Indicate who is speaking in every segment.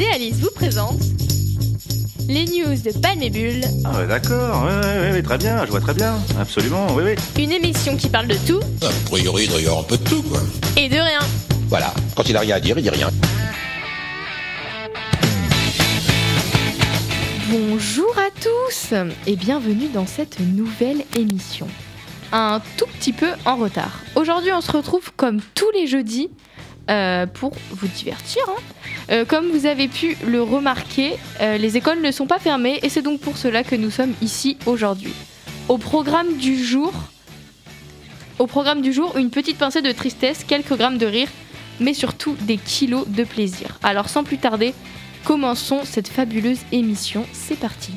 Speaker 1: et Alice vous présentent les news de Palmébule,
Speaker 2: Ah ouais, d'accord, ouais, ouais, ouais, ouais, très bien, je vois très bien, absolument, oui, oui.
Speaker 1: une émission qui parle de tout
Speaker 3: A priori, il doit y avoir un peu de tout, quoi.
Speaker 1: et de rien.
Speaker 3: Voilà, quand il a rien à dire, il dit rien.
Speaker 4: Bonjour à tous et bienvenue dans cette nouvelle émission. Un tout petit peu en retard. Aujourd'hui on se retrouve comme tous les jeudis euh, pour vous divertir. hein. Euh, comme vous avez pu le remarquer, euh, les écoles ne sont pas fermées et c'est donc pour cela que nous sommes ici aujourd'hui. Au programme du jour, au programme du jour, une petite pincée de tristesse, quelques grammes de rire, mais surtout des kilos de plaisir. Alors sans plus tarder, commençons cette fabuleuse émission. C'est parti.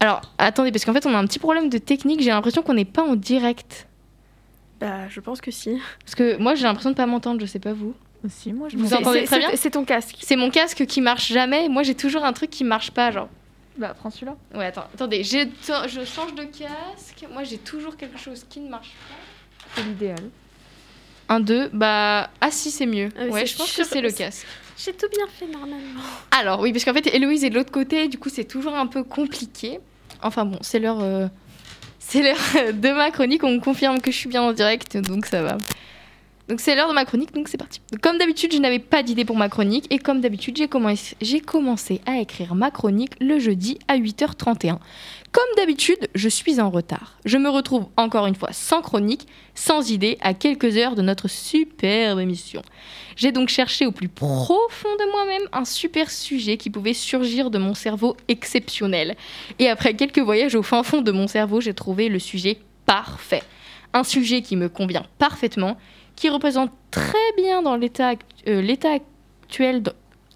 Speaker 4: Alors, attendez, parce qu'en fait, on a un petit problème de technique. J'ai l'impression qu'on n'est pas en direct.
Speaker 5: Bah, je pense que si.
Speaker 4: Parce que moi, j'ai l'impression de pas m'entendre, je sais pas vous.
Speaker 6: Aussi, moi je
Speaker 4: Vous entendez
Speaker 5: C'est-
Speaker 4: très bien
Speaker 5: C'est ton casque.
Speaker 4: C'est mon casque qui marche jamais. Moi, j'ai toujours un truc qui marche pas, genre.
Speaker 6: Bah, prends celui-là.
Speaker 4: Ouais, attends, attendez, j'ai- je change de casque. Moi, j'ai toujours quelque chose qui ne marche pas.
Speaker 6: C'est l'idéal.
Speaker 4: Un, deux, bah. Ah, si, c'est mieux.
Speaker 5: Ah,
Speaker 4: ouais, je pense
Speaker 5: sûr,
Speaker 4: que c'est le
Speaker 5: c'est-
Speaker 4: casque.
Speaker 5: J'ai tout bien fait normalement.
Speaker 4: Alors oui, parce qu'en fait, Héloïse est de l'autre côté, du coup, c'est toujours un peu compliqué. Enfin bon, c'est l'heure, euh, c'est l'heure de ma chronique. On me confirme que je suis bien en direct, donc ça va. Donc c'est l'heure de ma chronique, donc c'est parti. Comme d'habitude, je n'avais pas d'idée pour ma chronique, et comme d'habitude, j'ai commencé, à écrire ma chronique le jeudi à 8h31. Comme d'habitude, je suis en retard. Je me retrouve encore une fois sans chronique, sans idée, à quelques heures de notre superbe émission. J'ai donc cherché au plus profond de moi-même un super sujet qui pouvait surgir de mon cerveau exceptionnel. Et après quelques voyages au fin fond de mon cerveau, j'ai trouvé le sujet parfait. Un sujet qui me convient parfaitement, qui représente très bien dans l'état euh, actuel,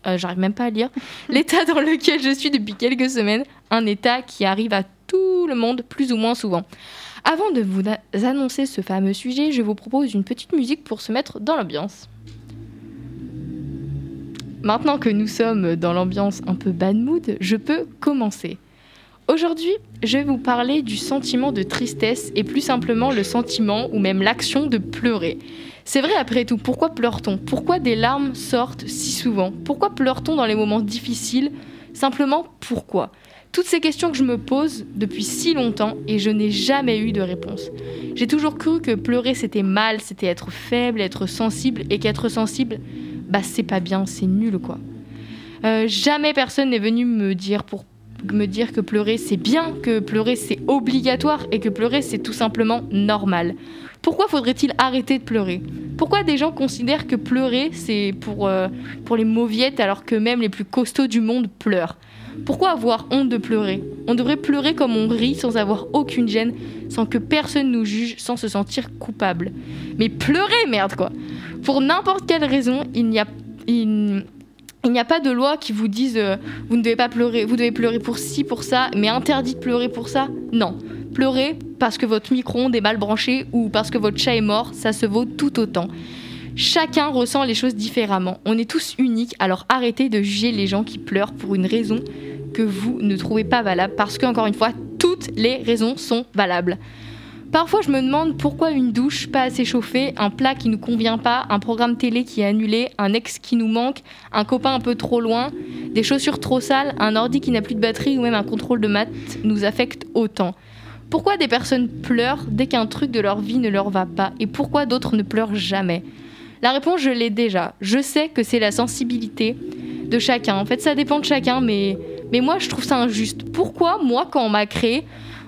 Speaker 4: euh, j'arrive même pas à lire, l'état dans lequel je suis depuis quelques semaines, un état qui arrive à tout le monde plus ou moins souvent. Avant de vous annoncer ce fameux sujet, je vous propose une petite musique pour se mettre dans l'ambiance. Maintenant que nous sommes dans l'ambiance un peu bad mood, je peux commencer. Aujourd'hui, je vais vous parler du sentiment de tristesse et plus simplement le sentiment ou même l'action de pleurer. C'est vrai après tout, pourquoi pleure-t-on? Pourquoi des larmes sortent si souvent? Pourquoi pleure-t-on dans les moments difficiles? Simplement pourquoi? Toutes ces questions que je me pose depuis si longtemps et je n'ai jamais eu de réponse. J'ai toujours cru que pleurer c'était mal, c'était être faible, être sensible et qu'être sensible, bah c'est pas bien, c'est nul quoi. Euh, jamais personne n'est venu me dire pour me dire que pleurer c'est bien, que pleurer c'est obligatoire et que pleurer c'est tout simplement normal. Pourquoi faudrait-il arrêter de pleurer? Pourquoi des gens considèrent que pleurer c'est pour, euh, les mauviettes alors que même les plus costauds du monde pleurent? Pourquoi avoir honte de pleurer? On devrait pleurer comme on rit sans avoir aucune gêne, sans que personne nous juge, sans se sentir coupable. Mais pleurer, merde quoi Pour n'importe quelle raison, il n'y a... il n'y a pas de loi qui vous dise euh, vous ne devez pas pleurer, vous devez pleurer pour ci, pour ça, mais interdit de pleurer pour ça. Non. Pleurer parce que votre micro-ondes est mal branché ou parce que votre chat est mort, ça se vaut tout autant. Chacun ressent les choses différemment. On est tous uniques, alors arrêtez de juger les gens qui pleurent pour une raison que vous ne trouvez pas valable, parce qu'encore une fois, toutes les raisons sont valables. Parfois, je me demande pourquoi une douche pas assez chauffée, un plat qui nous convient pas, un programme télé qui est annulé, un ex qui nous manque, un copain un peu trop loin, des chaussures trop sales, un ordi qui n'a plus de batterie ou même un contrôle de maths nous affectent autant. Pourquoi des personnes pleurent dès qu'un truc de leur vie ne leur va pas et pourquoi d'autres ne pleurent jamais? La réponse, je l'ai déjà. Je sais que c'est la sensibilité de chacun. En fait, ça dépend de chacun, mais, mais moi, je trouve ça injuste. Pourquoi, moi, quand on m'a créé,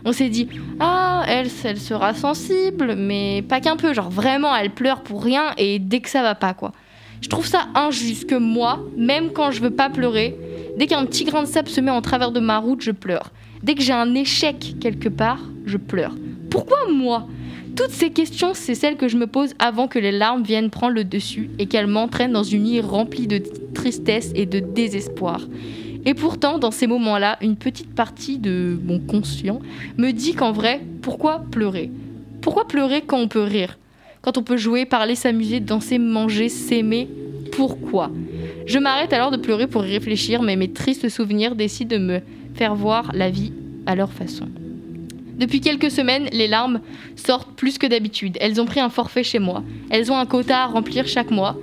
Speaker 4: on s'est dit Ah, elle, elle sera sensible, mais pas qu'un peu. Genre, vraiment, elle pleure pour rien et dès que ça va pas, quoi. Je trouve ça injuste que moi, même quand je veux pas pleurer, dès qu'un petit grain de sable se met en travers de ma route, je pleure. Dès que j'ai un échec quelque part, je pleure. Pourquoi moi? Toutes ces questions, c'est celles que je me pose avant que les larmes viennent prendre le dessus et qu'elles m'entraînent dans une nuit remplie de tristesse et de désespoir. Et pourtant, dans ces moments-là, une petite partie de mon conscient me dit qu'en vrai, pourquoi pleurer? Pourquoi pleurer quand on peut rire? Quand on peut jouer, parler, s'amuser, danser, manger, s'aimer Pourquoi? Je m'arrête alors de pleurer pour y réfléchir, mais mes tristes souvenirs décident de me faire voir la vie à leur façon. Depuis quelques semaines, les larmes sortent plus que d'habitude. Elles ont pris un forfait chez moi. Elles ont un quota à remplir chaque mois.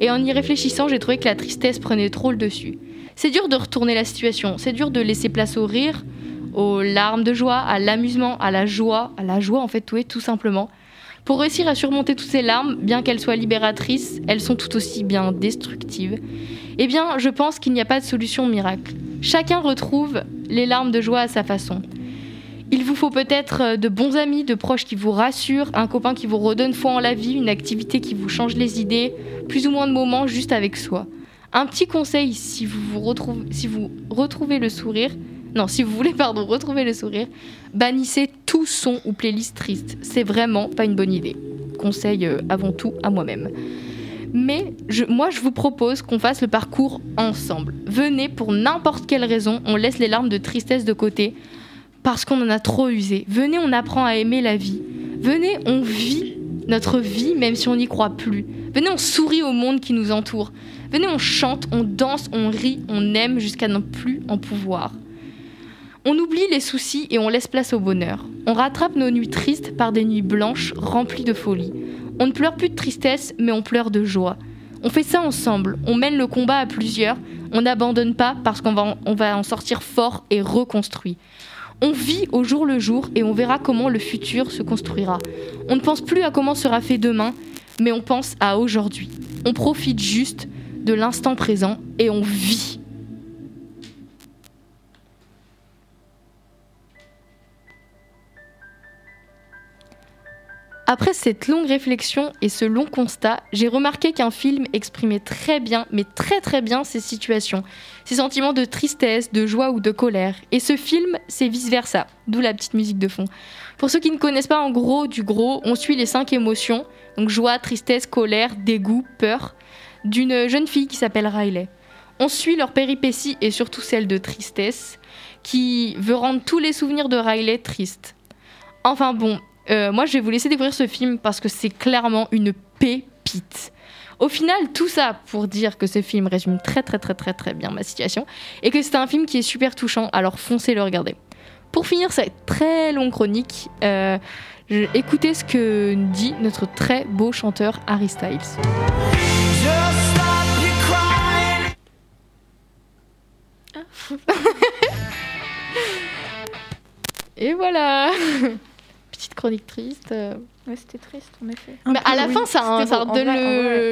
Speaker 4: Et en y réfléchissant, j'ai trouvé que la tristesse prenait trop le dessus. C'est dur de retourner la situation, c'est dur de laisser place au rire, aux larmes de joie, à l'amusement, à la joie, à la joie en fait, tout simplement. Pour réussir à surmonter toutes ces larmes, bien qu'elles soient libératrices, elles sont tout aussi bien destructives. Eh bien, je pense qu'il n'y a pas de solution miracle. Chacun retrouve les larmes de joie à sa façon. Il vous faut peut-être euh, de bons amis, de proches qui vous rassurent, un copain qui vous redonne foi en la vie, une activité qui vous change les idées, plus ou moins de moments juste avec soi. Un petit conseil si vous, retrouvez, le sourire, non, si vous voulez pardon, retrouver le sourire, bannissez tout son ou playlist triste. C'est vraiment pas une bonne idée. Conseil euh, avant tout à moi-même. Mais moi, je vous propose qu'on fasse le parcours ensemble. Venez pour n'importe quelle raison, on laisse les larmes de tristesse de côté parce qu'on en a trop usé. Venez, on apprend à aimer la vie. Venez, on vit notre vie même si on n'y croit plus. Venez, on sourit au monde qui nous entoure. Venez, on chante, on danse, on rit, on aime jusqu'à ne plus en pouvoir. On oublie les soucis et on laisse place au bonheur. On rattrape nos nuits tristes par des nuits blanches remplies de folie. On ne pleure plus de tristesse, mais on pleure de joie. On fait ça ensemble, on mène le combat à plusieurs, on n'abandonne pas parce qu'on va, va en sortir fort et reconstruit. On vit au jour le jour et on verra comment le futur se construira. On ne pense plus à comment sera fait demain, mais on pense à aujourd'hui. On profite juste de l'instant présent et on vit. Après cette longue réflexion et ce long constat, j'ai remarqué qu'un film exprimait très bien, mais très très bien ces situations, ces sentiments de tristesse, de joie ou de colère. Et ce film, c'est vice-versa, d'où la petite musique de fond. Pour ceux qui ne connaissent pas en gros du gros, on suit les cinq émotions, donc joie, tristesse, colère, dégoût, peur, d'une jeune fille qui s'appelle Riley. On suit leurs péripéties et surtout celle de tristesse, qui veut rendre tous les souvenirs de Riley tristes. Enfin bon, euh, moi je vais vous laisser découvrir ce film parce que c'est clairement une pépite. Au final, tout ça pour dire que ce film résume très très très très très bien ma situation et que c'est un film qui est super touchant, alors foncez le regarder. Pour finir cette très longue chronique, euh, écoutez ce que dit notre très beau chanteur Harry Styles. Et voilà Petite chronique triste.
Speaker 6: Ouais, c'était triste, en effet.
Speaker 4: Mais à la
Speaker 6: oui.
Speaker 4: fin, ça,
Speaker 6: C'était
Speaker 4: ça
Speaker 6: beau. En
Speaker 4: redonne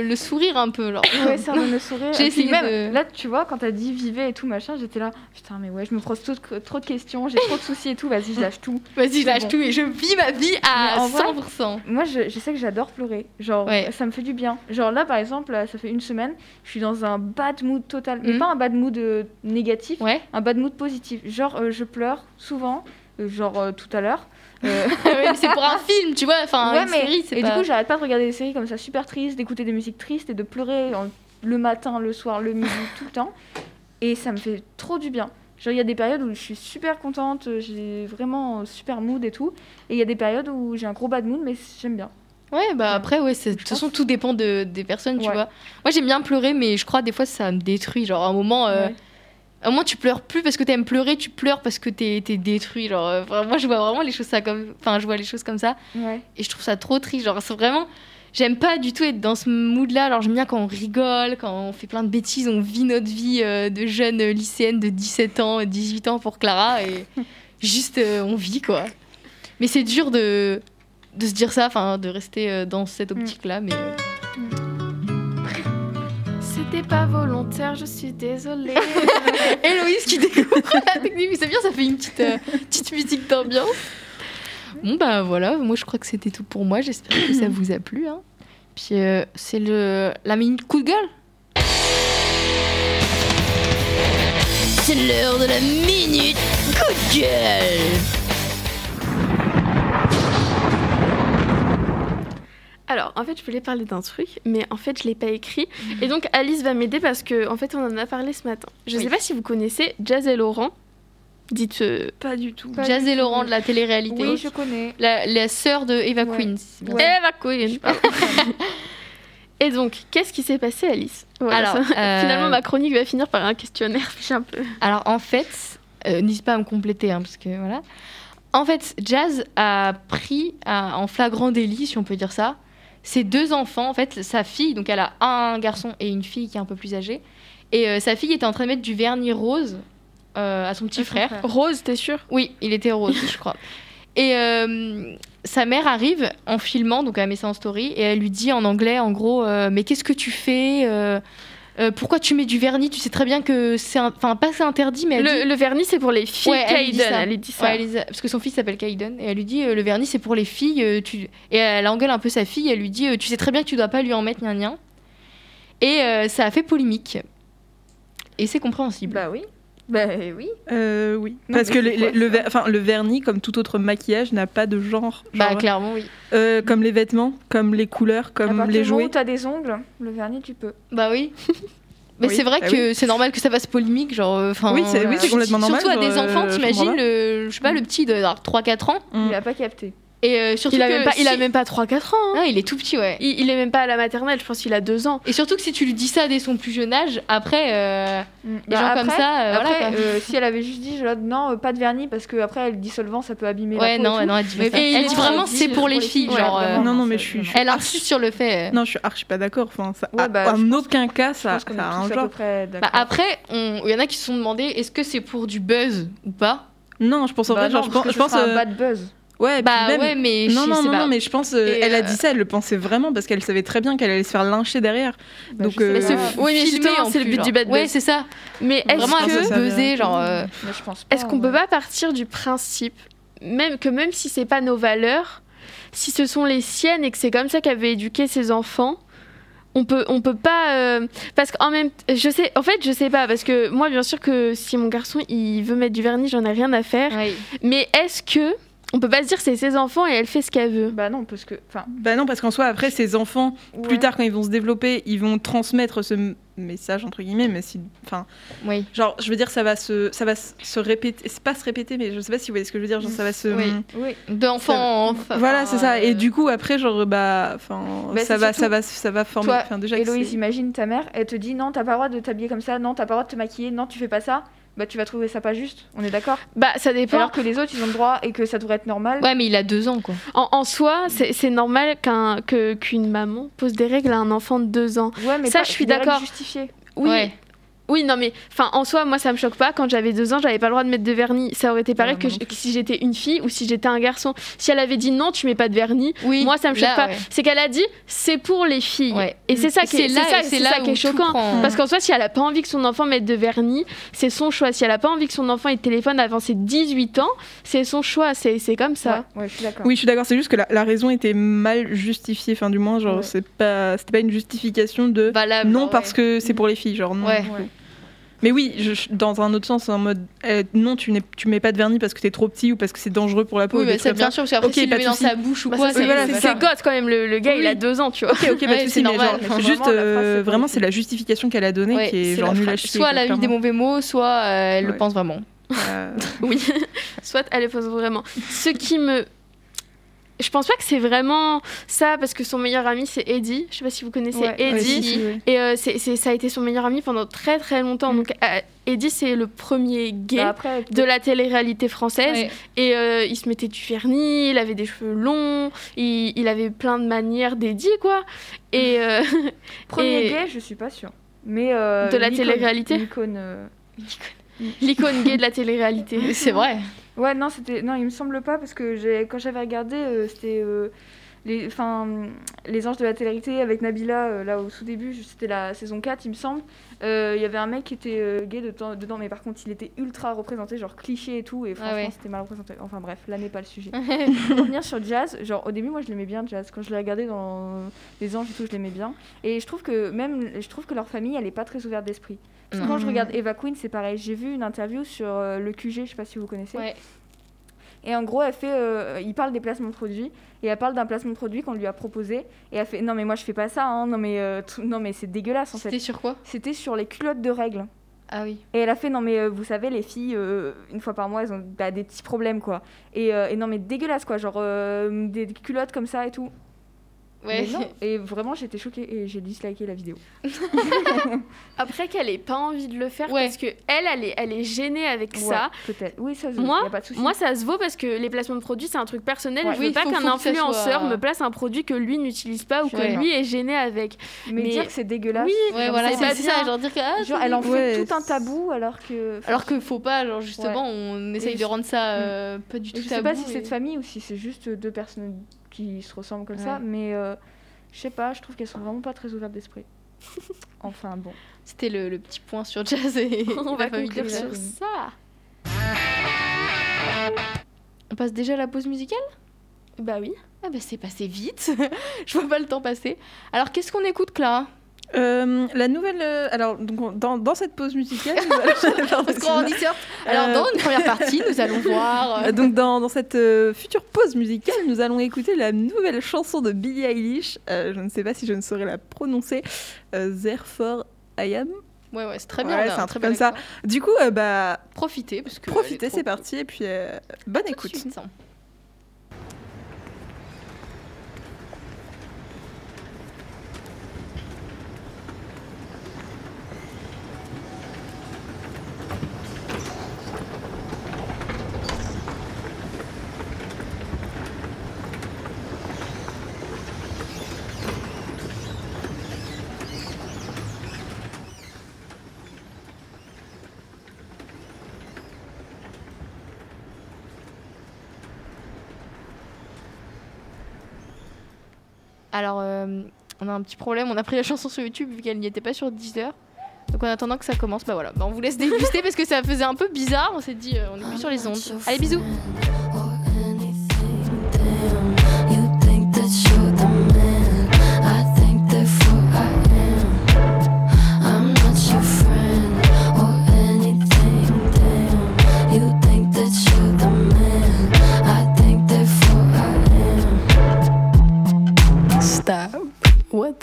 Speaker 4: le, sourire un peu. Genre.
Speaker 6: Ouais, ça redonne le sourire.
Speaker 4: J'ai essayé
Speaker 6: même,
Speaker 4: de-
Speaker 6: Là, tu vois, quand t'as dit vivez et tout machin, j'étais là, putain, mais ouais, je me pose trop de, trop de questions, j'ai trop de soucis et tout, vas-y, je lâche tout.
Speaker 4: Vas-y, je lâche
Speaker 6: Bon.
Speaker 4: tout et je vis ma vie à
Speaker 6: Mais en vrai,
Speaker 4: 100%.
Speaker 6: Moi, je, je sais que j'adore pleurer. Genre,
Speaker 4: Ouais.
Speaker 6: ça me fait du bien. Genre là, par exemple, ça fait une semaine, je suis dans un bad mood total. Mais
Speaker 4: Mhm.
Speaker 6: pas un bad mood euh, négatif,
Speaker 4: Ouais.
Speaker 6: un bad mood positif. Genre, euh, je pleure souvent, euh, genre euh, tout à l'heure. Euh,
Speaker 4: Ouais, c'est pour un film, tu vois. Enfin,
Speaker 6: ouais,
Speaker 4: une
Speaker 6: mais
Speaker 4: série, c'est
Speaker 6: et
Speaker 4: pas...
Speaker 6: du coup, j'arrête pas de regarder des séries comme ça super tristes, d'écouter des musiques tristes et de pleurer en- le matin, le soir, le midi, tout le temps. Et ça me fait trop du bien. Genre, il y a des périodes où je suis super contente, j'ai vraiment super mood et tout. Et il y a des périodes où j'ai un gros bad mood, mais j'aime bien.
Speaker 4: Ouais, bah après, ouais, de toute façon, tout dépend de, des personnes, tu vois. Moi, j'aime bien pleurer, mais je crois des fois, ça me détruit. Genre, à un moment, euh,
Speaker 6: Ouais.
Speaker 4: Un moment, tu pleures plus parce que t'aimes pleurer, tu pleures parce que t'es t'es détruit. Genre, euh, moi, je vois vraiment les choses, ça comme... enfin, je vois les choses comme ça.
Speaker 6: Ouais.
Speaker 4: Et je trouve ça trop triste. Genre, c'est vraiment. J'aime pas du tout être dans ce mood-là. Alors, j'aime bien quand on rigole, quand on fait plein de bêtises, on vit notre vie euh, de jeune lycéenne de 17 ans, 18 ans pour Clara. Et juste, euh, on vit, quoi. Mais c'est dur de, de se dire ça, enfin, de rester dans cette optique-là. Mais
Speaker 5: C'était pas volontaire, je suis désolée.
Speaker 4: Héloïse qui découvre la technique. Mais c'est bien, ça fait une petite, euh, petite musique d'ambiance. Bon, bah voilà, moi je crois que c'était tout pour moi. J'espère que ça vous a plu. hein. Puis euh, c'est le la minute coup de gueule. C'est l'heure de la minute coup de gueule.
Speaker 5: Alors, en fait, je voulais parler d'un truc, mais en fait, je l'ai pas écrit. Et donc, Alice va m'aider parce que, en fait, on en a parlé ce matin. Je
Speaker 4: Oui.
Speaker 5: sais pas si vous connaissez Jazz et Laurent. Dites euh, pas du tout.
Speaker 6: Pas
Speaker 4: Jazz
Speaker 6: du
Speaker 4: et
Speaker 6: tout.
Speaker 4: Laurent de la télé-réalité.
Speaker 6: Oui, je connais.
Speaker 4: La, la sœur de Eva
Speaker 6: Ouais.
Speaker 4: Queen.
Speaker 6: Ouais.
Speaker 5: Eva Queen. Et donc, qu'est-ce qui s'est passé, Alice? Voilà,
Speaker 4: Alors, euh,
Speaker 5: finalement, ma chronique va finir par un questionnaire. Un peu.
Speaker 4: Alors en fait, euh, n'hésite pas à me compléter, hein, parce que voilà. En fait, Jazz a pris à- en flagrant délit, si on peut dire ça, ses deux enfants, en fait, sa fille, donc elle a un garçon et une fille qui est un peu plus âgée, et euh, sa fille était en train de mettre du vernis rose euh, à son petit
Speaker 6: son
Speaker 4: frère.
Speaker 6: frère.
Speaker 5: Rose, t'es sûr
Speaker 4: Oui, il était rose, je crois. Et euh, sa mère arrive en filmant, donc elle met ça en story, et elle lui dit en anglais, en gros, mais qu'est-ce que tu fais Euh, Pourquoi tu mets du vernis? Tu sais très bien que c'est, un- enfin pas c'est interdit, mais elle dit-
Speaker 5: le, vernis, c'est pour les filles.
Speaker 4: Ouais, elle lui dit ça.
Speaker 5: elle lui dit ça.
Speaker 4: Ouais, elle dit- parce que son fils s'appelle Kaiden et elle lui dit euh, le vernis c'est pour les filles euh, tu... et elle engueule un peu sa fille elle lui dit tu sais très bien que tu dois pas lui en mettre gna gna et ça a fait polémique et c'est compréhensible
Speaker 6: Bah oui. Bah oui.
Speaker 7: Euh, oui.
Speaker 6: Non,
Speaker 7: Parce que les- les- le, ver- le vernis, comme tout autre maquillage, n'a pas de genre.
Speaker 4: bah
Speaker 7: Genre,
Speaker 4: clairement oui
Speaker 7: euh, comme les vêtements, comme les couleurs, comme les jouets.
Speaker 6: où t'as des ongles, le vernis, tu peux.
Speaker 4: bah oui mais
Speaker 7: Oui,
Speaker 4: c'est vrai
Speaker 7: bah
Speaker 4: que c'est normal que ça fasse polémique genre euh, enfin
Speaker 7: Oui, c'est oui, c'est complètement normal.
Speaker 4: surtout à des enfants
Speaker 7: euh, je
Speaker 4: t'imagines le je sais pas le petit de 3-4 ans
Speaker 7: Mm.
Speaker 6: Il a pas capté.
Speaker 4: Et euh, surtout
Speaker 5: Il a,
Speaker 4: que
Speaker 5: même pas, il a
Speaker 4: si-
Speaker 5: même pas 3-4 ans. hein.
Speaker 4: non il est tout petit ouais
Speaker 5: Il, il est même pas à la maternelle, je pense qu'il a 2 ans.
Speaker 4: et surtout que si tu lui dis ça dès son plus jeune âge après euh,
Speaker 6: Mm.
Speaker 4: les gens comme ça euh,
Speaker 6: après,
Speaker 4: voilà quoi.
Speaker 6: euh, si elle avait juste dit genre, non, euh, pas de vernis parce que après elle dissolvant, ça peut abîmer
Speaker 4: ouais
Speaker 6: la peau.
Speaker 4: non non elle dit,
Speaker 6: Mais
Speaker 4: ça.
Speaker 6: et il
Speaker 4: elle dit vraiment c'est pour les filles
Speaker 6: Ouais,
Speaker 4: genre euh,
Speaker 7: Non, non, mais je suis-
Speaker 4: Elle insiste sur le fait.
Speaker 7: Non, je suis archi pas d'accord. Enfin, ça,
Speaker 6: Ouais,
Speaker 7: à-
Speaker 6: bah,
Speaker 7: en aucun cas, ça, a un genre.
Speaker 6: près
Speaker 4: Bah,
Speaker 6: d'accord.
Speaker 4: après, il y en a qui se sont demandé est-ce que c'est pour du buzz ou pas?
Speaker 7: Non, je pense en
Speaker 6: Bah
Speaker 7: vrai, genre,
Speaker 6: non,
Speaker 7: je pense, je pense,
Speaker 6: bad buzz.
Speaker 7: Ouais,
Speaker 4: Bah
Speaker 7: même-
Speaker 4: ouais, mais
Speaker 7: non,
Speaker 4: je
Speaker 7: non,
Speaker 4: sais
Speaker 7: non,
Speaker 4: pas.
Speaker 7: non, mais je pense, euh, elle a
Speaker 4: euh,
Speaker 7: dit ça, elle le pensait vraiment parce qu'elle savait très bien qu'elle allait se faire lyncher derrière.
Speaker 6: Bah,
Speaker 7: Donc, euh, euh,
Speaker 5: mais
Speaker 4: filmer
Speaker 5: c'est le but du bad
Speaker 4: Ouais,
Speaker 5: buzz.
Speaker 4: c'est ça.
Speaker 5: Mais est-ce
Speaker 7: que-
Speaker 4: peu
Speaker 7: ça, ça
Speaker 4: buzzer, genre. euh,
Speaker 5: Est-ce qu'on peut
Speaker 6: vrai.
Speaker 5: pas partir du principe, même que même si c'est pas nos valeurs, si ce sont les siennes et que c'est comme ça qu'elle veut éduquer ses enfants, on peut on peut pas euh, parce qu'en même je sais en fait je sais pas parce que moi bien sûr que si mon garçon il veut mettre du vernis j'en ai rien à faire
Speaker 4: ouais.
Speaker 5: mais est-ce que on peut pas se dire c'est ses enfants et elle fait ce qu'elle veut
Speaker 6: Bah non, parce que. Enfin,
Speaker 7: Bah non, parce qu'en soi, après, ces enfants, plus tard, quand ils vont se développer, ils vont transmettre ce message, entre guillemets, mais si. Enfin,
Speaker 4: Oui.
Speaker 7: genre, je veux dire, ça va se, ça va se répéter. C'est pas se répéter, mais je sais pas si vous voyez ce que je veux dire. Genre, ça va se.
Speaker 4: Oui.
Speaker 6: Oui.
Speaker 4: D'enfant en fa-
Speaker 7: Voilà, c'est ça. Et
Speaker 4: euh,
Speaker 7: du coup, après, genre, bah, enfin,
Speaker 6: Bah,
Speaker 7: ça va, ça va, ça va former.
Speaker 6: Toi,
Speaker 7: déjà,
Speaker 6: Héloïse, imagine ta mère, elle te dit non, t'as pas le droit de t'habiller comme ça, non, t'as pas le droit de te maquiller, non, tu fais pas ça. Bah tu vas trouver ça pas juste, on est d'accord?
Speaker 5: Bah ça dépend
Speaker 6: Alors que les autres ils ont le droit et que ça devrait être normal.
Speaker 4: Ouais, mais il a deux ans, quoi.
Speaker 5: en, en soi c'est c'est normal qu'un que qu'une maman pose des règles à un enfant de deux ans
Speaker 6: Ouais, mais
Speaker 5: Ça,
Speaker 6: pas-
Speaker 5: je suis d'accord.
Speaker 6: justifiées.
Speaker 5: oui
Speaker 4: Ouais.
Speaker 5: Oui, non, mais enfin, en soi, moi, ça me choque pas. Quand j'avais deux ans, j'avais pas le droit de mettre de vernis. Ça aurait été pareil que, je- si j'étais une fille ou si j'étais un garçon. Si elle avait dit non, tu mets pas de vernis,
Speaker 4: Oui.
Speaker 5: moi, ça me choque
Speaker 4: là,
Speaker 5: pas.
Speaker 4: ouais.
Speaker 5: C'est qu'elle a dit c'est pour les filles.
Speaker 4: Ouais.
Speaker 5: Et c'est ça qui est,
Speaker 4: là-
Speaker 5: ça,
Speaker 4: là
Speaker 5: ça qui est choquant.
Speaker 4: prend-
Speaker 5: Parce qu'en soi, si elle a pas envie que son enfant mette de vernis, c'est son choix. Si elle a pas envie que son enfant ait de téléphone avant ses 18 ans, c'est son choix. C'est comme ça.
Speaker 6: Ouais, ouais, je suis d'accord.
Speaker 7: Oui, je suis d'accord. C'est juste que la, la raison était mal justifiée. Enfin, du moins, genre,
Speaker 6: Ouais.
Speaker 7: c'est pas, c'était pas une justification de.
Speaker 4: Valable,
Speaker 7: non
Speaker 4: ouais.
Speaker 7: parce que c'est pour les filles, genre non. Mais oui, je- dans un autre sens, en mode euh, non, tu, tu mets pas de vernis parce que t'es trop petit ou parce que c'est dangereux pour la peau.
Speaker 4: Oui,
Speaker 7: ou
Speaker 4: bah,
Speaker 7: trucs
Speaker 4: bien sûr, parce qu'après,
Speaker 7: Ok,
Speaker 4: s'il le
Speaker 7: pas
Speaker 4: met
Speaker 7: de
Speaker 4: dans sa bouche ou
Speaker 5: Bah,
Speaker 4: quoi,
Speaker 5: c'est
Speaker 7: voilà, c'est
Speaker 5: c'est gosse quand même. Le, le gars, il a deux ans, tu vois.
Speaker 7: Ok, ok, pas de
Speaker 4: c'est
Speaker 7: mais
Speaker 4: normal.
Speaker 7: genre,
Speaker 6: c'est
Speaker 7: juste
Speaker 6: vraiment
Speaker 7: euh,
Speaker 6: c'est
Speaker 7: vraiment, c'est la justification qu'elle a donnée
Speaker 4: Ouais,
Speaker 7: qui est
Speaker 5: c'est
Speaker 7: genre nulle à chier.
Speaker 4: Soit elle a mis des mauvais mots, soit euh, elle le pense vraiment.
Speaker 5: Oui, soit elle le pose vraiment. Ce qui me. Je pense pas que c'est vraiment ça, parce que son meilleur ami, c'est Eddie. Je sais pas si vous connaissez
Speaker 6: Ouais,
Speaker 5: Eddie.
Speaker 6: ouais,
Speaker 7: si, si, oui.
Speaker 5: Et euh, ça a été son meilleur ami pendant très très longtemps.
Speaker 6: Mm.
Speaker 5: Donc euh, Eddie, c'est le premier gay
Speaker 6: Bah, après,
Speaker 5: de la télé-réalité française.
Speaker 4: Ouais.
Speaker 5: Et euh, il se mettait du vernis, il avait des cheveux longs, il, il avait plein de manières d'Eddie, quoi. Et euh,
Speaker 6: premier
Speaker 5: et-
Speaker 6: gay, je suis pas sûre. Mais euh,
Speaker 5: De la télé-réalité
Speaker 6: l'icône, euh,
Speaker 5: l'icône gay de la télé-réalité.
Speaker 4: C'est vrai.
Speaker 6: Ouais, non, c'était non, il me semble pas parce que quand j'avais regardé, euh, c'était euh, les enfin les anges de la télé avec Nabila euh, là au tout début, c'était la saison 4, il me semble. Euh, Il y avait un mec qui était euh, gay dedans, dedans, mais par contre, il était ultra représenté, genre cliché et tout et franchement,
Speaker 4: ouais.
Speaker 6: c'était mal représenté. Enfin bref, là n'est pas le sujet. Pour revenir sur Jazz, genre au début moi je l'aimais bien Jazz quand je l'ai regardé dans les anges et tout, je l'aimais bien et je trouve que même je trouve que leur famille, elle est pas très ouverte d'esprit. Parce que quand je regarde Eva Queen, c'est pareil. J'ai vu une interview sur le QG, je sais pas si vous connaissez.
Speaker 4: Ouais.
Speaker 6: Et en gros, elle fait, euh, il parle des placements de produits et elle parle d'un placement de produit qu'on lui a proposé et elle fait non mais moi je fais pas ça, hein, non mais euh, non mais c'est dégueulasse en
Speaker 4: C'était
Speaker 6: fait.
Speaker 4: sur quoi?
Speaker 6: C'était sur les culottes de règles.
Speaker 4: Ah oui.
Speaker 6: Et elle a fait non mais euh, vous savez les filles une fois par mois elles ont bah, des petits problèmes quoi. Et, et non mais dégueulasse quoi, genre des culottes comme ça et tout.
Speaker 4: Ouais.
Speaker 6: Mais non. Et vraiment, j'étais choquée et j'ai disliké la vidéo.
Speaker 5: Après qu'elle ait pas envie de le faire
Speaker 4: Ouais.
Speaker 5: parce que elle, elle est, elle est gênée avec ça.
Speaker 6: Ouais, peut-être. Oui, ça se
Speaker 5: Moi-
Speaker 6: y a pas de souci.
Speaker 5: Moi, ça se vaut parce que les placements de produits, c'est un truc personnel.
Speaker 6: Ouais.
Speaker 5: je
Speaker 4: Oui,
Speaker 5: veux pas
Speaker 4: faut-
Speaker 5: qu'un
Speaker 4: que ça
Speaker 5: influenceur
Speaker 4: soit-
Speaker 5: me place un produit que lui n'utilise pas ou que
Speaker 4: Ouais.
Speaker 5: lui est gêné avec.
Speaker 6: mais,
Speaker 5: mais-
Speaker 6: dire que c'est dégueulasse.
Speaker 5: Oui,
Speaker 4: Ouais,
Speaker 6: genre,
Speaker 4: voilà,
Speaker 5: c'est pas
Speaker 4: ça, genre dire que. ah,
Speaker 6: Genre, elle en fait tout un tabou alors que.
Speaker 4: Alors qu'il faut pas, genre justement, on essaye de rendre ça euh, pas du tout
Speaker 6: je sais pas
Speaker 4: tabou
Speaker 6: si c'est de famille ou si c'est juste deux personnes qui se ressemblent comme ça, mais euh, je sais pas, je trouve qu'elles sont vraiment pas très ouvertes d'esprit. enfin bon.
Speaker 4: C'était le, le petit point sur Jazz et
Speaker 5: On va conclure sur ça.
Speaker 4: On passe déjà à la pause musicale?
Speaker 5: Bah oui.
Speaker 4: Ah bah c'est passé vite, je vois pas le temps passer. Alors qu'est-ce qu'on écoute Clara?
Speaker 7: Euh, la nouvelle. euh, alors, donc, on- dans, dans cette pause musicale. allons-
Speaker 4: Parce qu'on y sort. Alors
Speaker 7: Euh,
Speaker 4: dans une première partie, nous allons voir... euh,
Speaker 7: Donc dans, dans cette future pause musicale, nous allons écouter la nouvelle chanson de Billie Eilish. Je ne sais pas si je ne saurais la prononcer. Therefore I Am.
Speaker 4: Ouais ouais, c'est très bien.
Speaker 7: Ouais, c'est un truc comme ça. Du coup, bah,
Speaker 4: Profitez parce que...
Speaker 7: profitez, c'est
Speaker 4: trop
Speaker 7: parti. Et puis, bonne écoute.
Speaker 4: De suite. Alors, euh, on a un petit problème. On a pris la chanson sur YouTube vu qu'elle n'y était pas sur Deezer. Donc en attendant que ça commence, bah voilà, bah, on vous laisse déguster parce que ça faisait un peu bizarre. On s'est dit, euh, on est plus sur les ondes. Allez, bisous.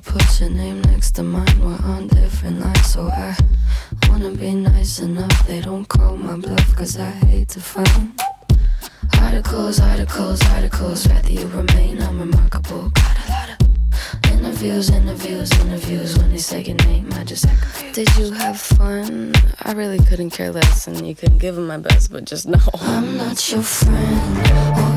Speaker 8: to put your name next to mine. We're on different lines, so I wanna be nice enough. They don't call my bluff, cause I hate to find articles, articles, articles. Rather you remain unremarkable. Got a lot of interviews, interviews, interviews. When they say your name, I just act confused. Did you have fun? I really couldn't care less, and you couldn't give them my best, but just know I'm not your friend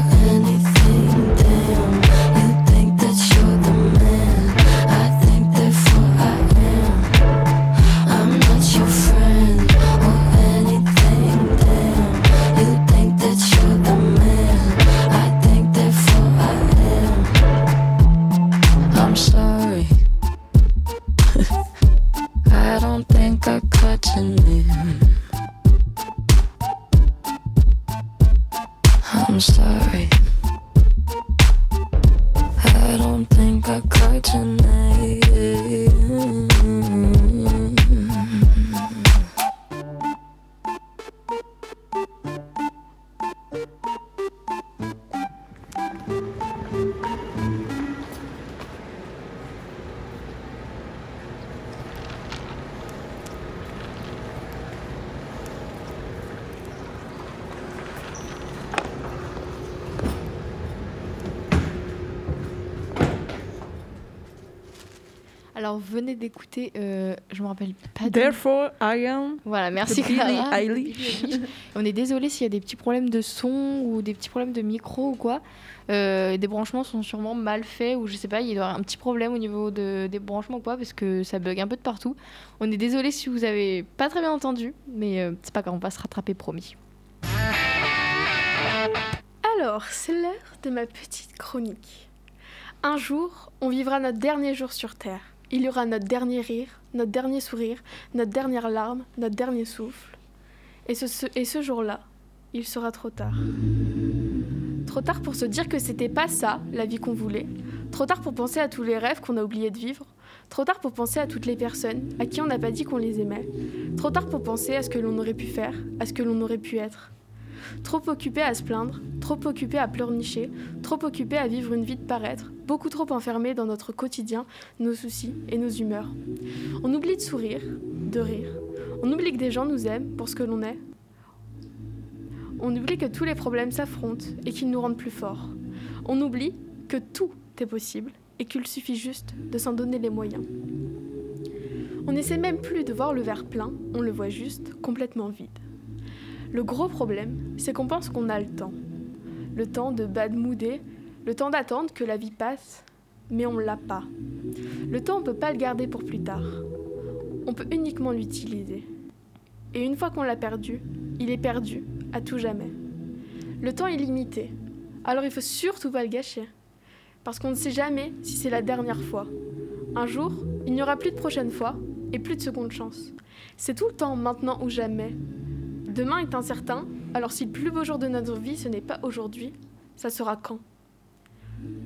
Speaker 4: Alors, venez d'écouter, euh, je me rappelle pas de...
Speaker 7: Therefore, I am.
Speaker 4: Voilà, merci Clara. On est désolé s'il y a des petits problèmes de son ou des petits problèmes de micro ou quoi. Euh, des branchements sont sûrement mal faits ou je sais pas, il doit y avoir un petit problème au niveau de, des branchements ou quoi parce que ça bug un peu de partout. On est désolé si vous avez pas très bien entendu, mais euh, c'est pas grave, on va se rattraper promis.
Speaker 5: Alors, c'est l'heure de ma petite chronique. Un jour, on vivra notre dernier jour sur Terre. Il y aura notre dernier rire, notre dernier sourire, notre dernière larme, notre dernier souffle. Et ce, jour-là, il sera trop tard. Trop tard pour se dire que c'était pas ça, la vie qu'on voulait. Trop tard pour penser à tous les rêves qu'on a oublié de vivre. Trop tard pour penser à toutes les personnes à qui on n'a pas dit qu'on les aimait. Trop tard pour penser à ce que l'on aurait pu faire, à ce que l'on aurait pu être. Trop occupé à se plaindre, trop occupé à pleurnicher, trop occupé à vivre une vie de paraître, beaucoup trop enfermé dans notre quotidien, nos soucis et nos humeurs. On oublie de sourire, de rire. On oublie que des gens nous aiment pour ce que l'on est. On oublie que tous les problèmes s'affrontent et qu'ils nous rendent plus forts. On oublie que tout est possible et qu'il suffit juste de s'en donner les moyens. On n'essaie même plus de voir le verre plein, on le voit juste complètement vide. Le gros problème, c'est qu'on pense qu'on a le temps. Le temps de badmouder, le temps d'attendre que la vie passe, mais on l'a pas. Le temps, on peut pas le garder pour plus tard. On peut uniquement l'utiliser. Et une fois qu'on l'a perdu, il est perdu à tout jamais. Le temps est limité, alors il faut surtout pas le gâcher. Parce qu'on ne sait jamais si c'est la dernière fois. Un jour, il n'y aura plus de prochaine fois et plus de seconde chance. C'est tout le temps maintenant ou jamais. Demain est incertain, alors si le plus beau jour de notre vie ce n'est pas aujourd'hui, ça sera quand?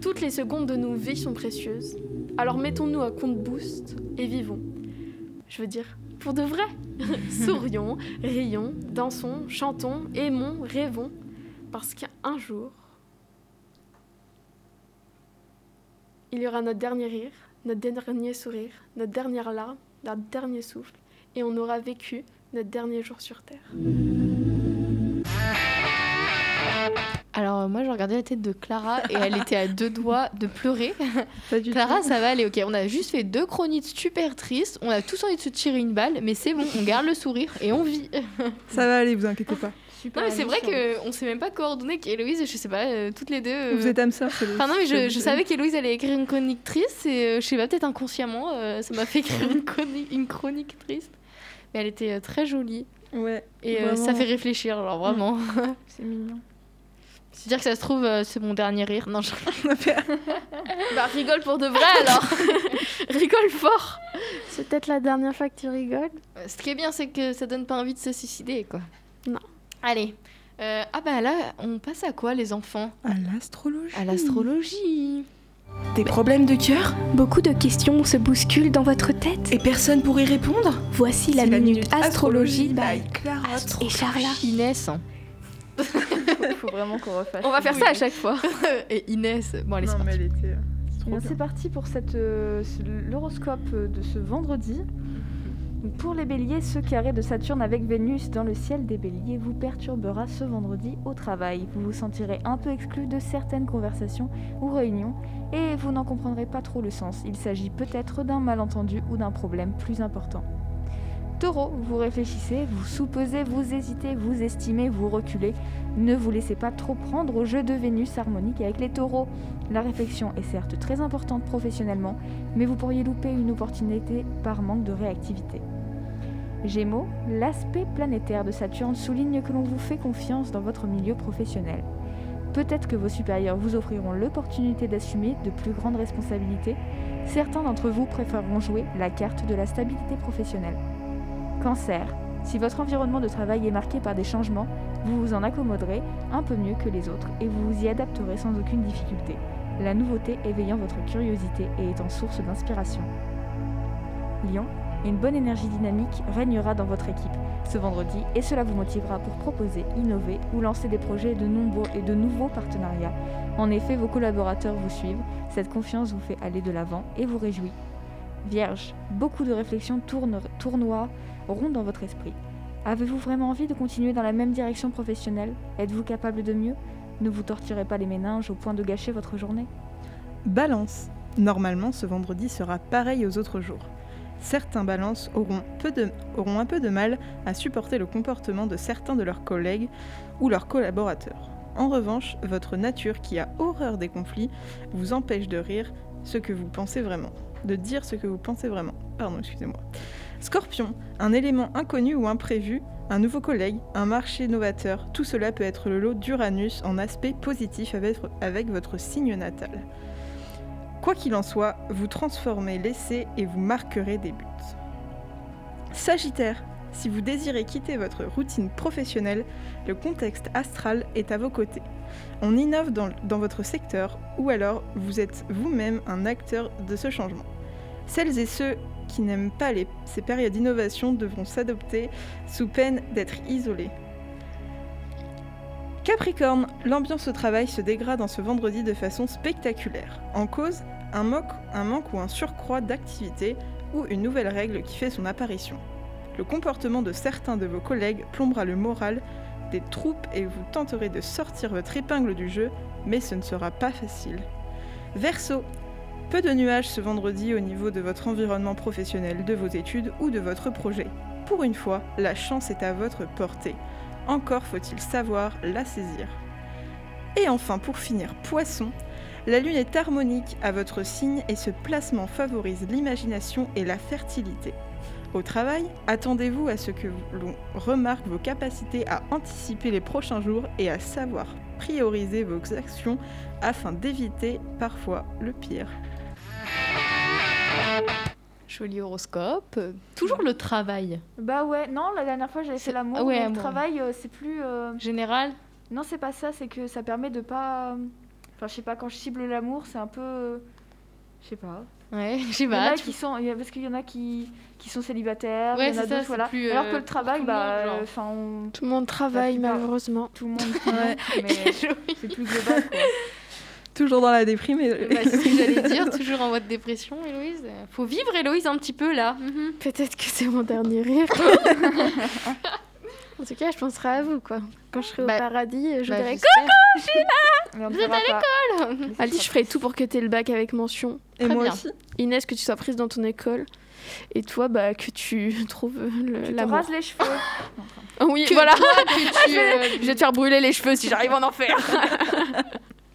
Speaker 5: Toutes les secondes de nos vies sont précieuses, alors mettons-nous à compte boost et vivons. Je veux dire, pour de vrai. Sourions, rions, dansons, chantons, aimons, rêvons, parce qu'un jour, il y aura notre dernier rire, notre dernier sourire, notre dernière larme, notre dernier souffle, et on aura vécu notre dernier jour sur Terre.
Speaker 4: Alors, euh, moi, j'ai regardé la tête de Clara et elle était à deux doigts de pleurer.
Speaker 7: Pas du
Speaker 4: Clara,
Speaker 7: tout.
Speaker 4: ça va aller, ok. On a juste fait deux chroniques super tristes. On a tous envie de se tirer une balle, mais c'est bon, on garde le sourire et on vit.
Speaker 7: Ça va aller, vous inquiétez pas.
Speaker 6: Super.
Speaker 4: Non, mais c'est vrai qu'on s'est même pas coordonné qu'Héloïse, je sais pas, euh, toutes les deux. euh,
Speaker 7: Vous êtes âme sœur,
Speaker 4: Enfin non, mais je, je savais qu'Héloïse allait écrire une chronique triste et euh, je sais pas, peut-être inconsciemment, ça m'a fait écrire une chronique, une chronique triste. Mais elle était euh, très jolie
Speaker 7: Ouais.
Speaker 4: et euh, ça fait réfléchir, alors vraiment.
Speaker 6: C'est mignon.
Speaker 4: C'est dire que ça se trouve, euh, c'est mon dernier rire. Non, je...
Speaker 5: Bah rigole pour de vrai alors Rigole fort C'est peut-être la dernière fois que tu rigoles
Speaker 4: Euh, Ce qui est bien, c'est que ça donne pas envie de se suicider, quoi.
Speaker 5: Non.
Speaker 4: Allez. Euh, ah bah là, on passe à quoi, les enfants?
Speaker 7: À l'astrologie.
Speaker 4: À l'astrologie.
Speaker 9: Des problèmes de cœur
Speaker 1: Beaucoup de questions se bousculent dans votre tête.
Speaker 9: et personne pour y répondre
Speaker 1: Voici la
Speaker 7: C'est
Speaker 1: minute astrologie by
Speaker 7: by Clara.
Speaker 1: et Charla.
Speaker 4: Inès.
Speaker 6: Il faut vraiment qu'on refasse.
Speaker 5: On va faire ça à chaque fois.
Speaker 4: et Inès. Bon, allez, c'est
Speaker 7: Non,
Speaker 4: parti.
Speaker 7: mais elle était. euh.
Speaker 6: C'est parti pour cette, euh, l'horoscope de ce vendredi. Pour les béliers, ce carré de Saturne avec Vénus dans le ciel des béliers vous perturbera ce vendredi au travail. Vous vous sentirez un peu exclu de certaines conversations ou réunions et vous n'en comprendrez pas trop le sens. Il s'agit peut-être d'un malentendu ou d'un problème plus important. Taureau, vous réfléchissez, vous soupesez, vous hésitez, vous estimez, vous reculez. Ne vous laissez pas trop prendre au jeu de Vénus harmonique avec les taureaux. La réflexion est certes très importante professionnellement, mais vous pourriez louper une opportunité par manque de réactivité. Gémeaux, l'aspect planétaire de Saturne souligne que l'on vous fait confiance dans votre milieu professionnel. Peut-être que vos supérieurs vous offriront l'opportunité d'assumer de plus grandes responsabilités. Certains d'entre vous préféreront jouer la carte de la stabilité professionnelle. Cancer, si votre environnement de travail est marqué par des changements, vous vous en accommoderez un peu mieux que les autres et vous vous y adapterez sans aucune difficulté la nouveauté éveillant votre curiosité et étant source d'inspiration. Lion, une bonne énergie dynamique régnera dans votre équipe ce vendredi et cela vous motivera pour proposer, innover ou lancer des projets de nombreux et de nouveaux partenariats. En effet, vos collaborateurs vous suivent, cette confiance vous fait aller de l'avant et vous réjouit. Vierge, beaucoup de réflexions tournoient, rondent dans votre esprit. Avez-vous vraiment envie de continuer dans la même direction professionnelle? Êtes-vous capable de mieux? Ne vous torturez pas les méninges au point de gâcher votre journée.
Speaker 7: Balance. Normalement, ce vendredi sera pareil aux autres jours. Certains balances auront, un peu de mal à supporter le comportement de certains de leurs collègues ou leurs collaborateurs. En revanche, votre nature qui a horreur des conflits vous empêche de rire ce que vous pensez vraiment. De dire ce que vous pensez vraiment. Pardon, excusez-moi. Scorpion, un élément inconnu ou imprévu, un nouveau collègue, un marché novateur, tout cela peut être le lot d'Uranus en aspect positif avec votre signe natal. Quoi qu'il en soit, vous transformez l'essai et vous marquerez des buts. Sagittaire, si vous désirez quitter votre routine professionnelle, le contexte astral est à vos côtés. On innove dans, votre secteur ou alors vous êtes vous-même un acteur de ce changement. Celles et ceux qui n'aiment pas ces périodes d'innovation devront s'adopter sous peine d'être isolés. Capricorne, l'ambiance au travail se dégrade en ce vendredi de façon spectaculaire. En cause, un, un manque ou un surcroît d'activité ou une nouvelle règle qui fait son apparition. Le comportement de certains de vos collègues plombera le moral des troupes et vous tenterez de sortir votre épingle du jeu, mais ce ne sera pas facile. Verseau, peu de nuages ce vendredi au niveau de votre environnement professionnel, de vos études ou de votre projet. Pour une fois, la chance est à votre portée. Encore faut-il savoir la saisir. Et enfin, pour finir, poisson, la lune est harmonique à votre signe et ce placement favorise l'imagination et la fertilité. Au travail, attendez-vous à ce que l'on remarque vos capacités à anticiper les prochains jours et à savoir prioriser vos actions afin d'éviter parfois le pire.
Speaker 4: Joli horoscope. Euh, Toujours le travail.
Speaker 6: Bah ouais, non, la dernière fois j'avais fait
Speaker 4: C'est-
Speaker 6: l'amour,
Speaker 4: ah ouais,
Speaker 6: mais le
Speaker 4: moi.
Speaker 6: travail euh, c'est plus... euh,
Speaker 4: Général.
Speaker 6: Non, c'est pas ça, c'est que ça permet de pas... Enfin, je sais pas, quand je cible l'amour, c'est un peu... euh, Je sais pas.
Speaker 4: Ouais, je sais
Speaker 6: Il y en
Speaker 4: pas.
Speaker 6: a
Speaker 4: tu-
Speaker 6: qui sont... il y a- Parce qu'il y en a qui, qui sont célibataires,
Speaker 4: Ouais,
Speaker 6: il y en a
Speaker 4: c'est ça,
Speaker 6: d'autres,
Speaker 4: c'est
Speaker 6: voilà.
Speaker 4: plus,
Speaker 6: Alors
Speaker 4: euh,
Speaker 6: que le travail,
Speaker 4: tout le
Speaker 6: bah...
Speaker 4: monde, genre.
Speaker 6: euh, Enfin, on...
Speaker 5: Tout le monde travaille,
Speaker 6: plupart-
Speaker 5: malheureusement.
Speaker 6: Tout le monde, monde, mais c'est plus global, quoi.
Speaker 7: Toujours dans la déprime. et-
Speaker 4: Bah, c'est ce que j'allais dire, toujours en mode dépression, Héloïse. Faut vivre, Héloïse, un petit peu là. Mhm.
Speaker 5: Peut-être que c'est mon dernier rire. en tout cas, je penserai à vous, quoi. Quand je serai
Speaker 4: Bah,
Speaker 5: au paradis, je
Speaker 4: Bah,
Speaker 5: dirai
Speaker 4: j'espère.
Speaker 6: Mais on ne
Speaker 4: Vous êtes à
Speaker 6: pas.
Speaker 5: Ali, je ferai tout pour que tu aies le bac avec mention.
Speaker 7: Et
Speaker 4: Très
Speaker 7: moi
Speaker 4: bien.
Speaker 7: aussi.
Speaker 5: Inès, que tu sois prise dans ton école. Et toi, bah, que tu trouves le-
Speaker 6: Tu te rases les cheveux.
Speaker 5: Ah oui,
Speaker 4: Que
Speaker 5: voilà.
Speaker 4: toi, que tu, euh,
Speaker 5: Je vais te faire brûler les cheveux si j'arrive en enfer.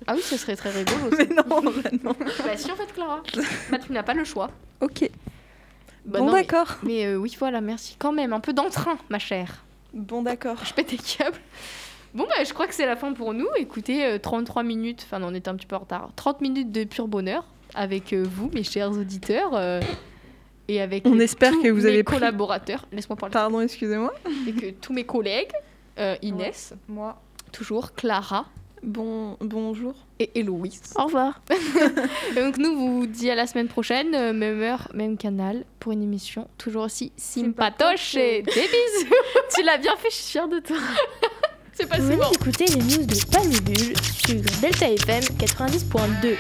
Speaker 4: Ah oui, ce serait très rigolo.
Speaker 7: Mais non, non.
Speaker 4: bah si, en fait, Clara. Bah, tu n'as pas le choix.
Speaker 7: Ok.
Speaker 4: Bah,
Speaker 7: bon,
Speaker 4: mais-
Speaker 7: d'accord.
Speaker 4: Mais, euh, oui, voilà, merci. Quand même, un peu d'entrain, ma chère.
Speaker 7: Bon, d'accord.
Speaker 4: Je pète des câbles. Bon, bah, je crois que c'est la fin pour nous. Écoutez, euh, 33 minutes, enfin, on était un petit peu en retard. 30 minutes de pur bonheur avec euh, vous, mes chers auditeurs. euh, et avec
Speaker 7: On
Speaker 4: euh,
Speaker 7: espère
Speaker 4: tous
Speaker 7: que vous
Speaker 4: mes
Speaker 7: avez pris-
Speaker 4: collaborateurs. Laisse-moi parler.
Speaker 7: Pardon, excusez-moi.
Speaker 4: Et que tous mes collègues, euh, Inès,
Speaker 6: Moi.
Speaker 4: toujours, Clara
Speaker 7: Bon, bonjour.
Speaker 4: et Héloïse.
Speaker 5: Au revoir.
Speaker 4: Et donc nous vous dit à la semaine prochaine, euh, même heure, même canal, pour une émission toujours aussi sympatoche. Et des bisous.
Speaker 5: tu l'as bien fait, je suis fière de toi.
Speaker 4: C'est pas
Speaker 10: Vous
Speaker 4: souvent.
Speaker 10: d'écouter les news de Palmibule sur Delta FM 90.2.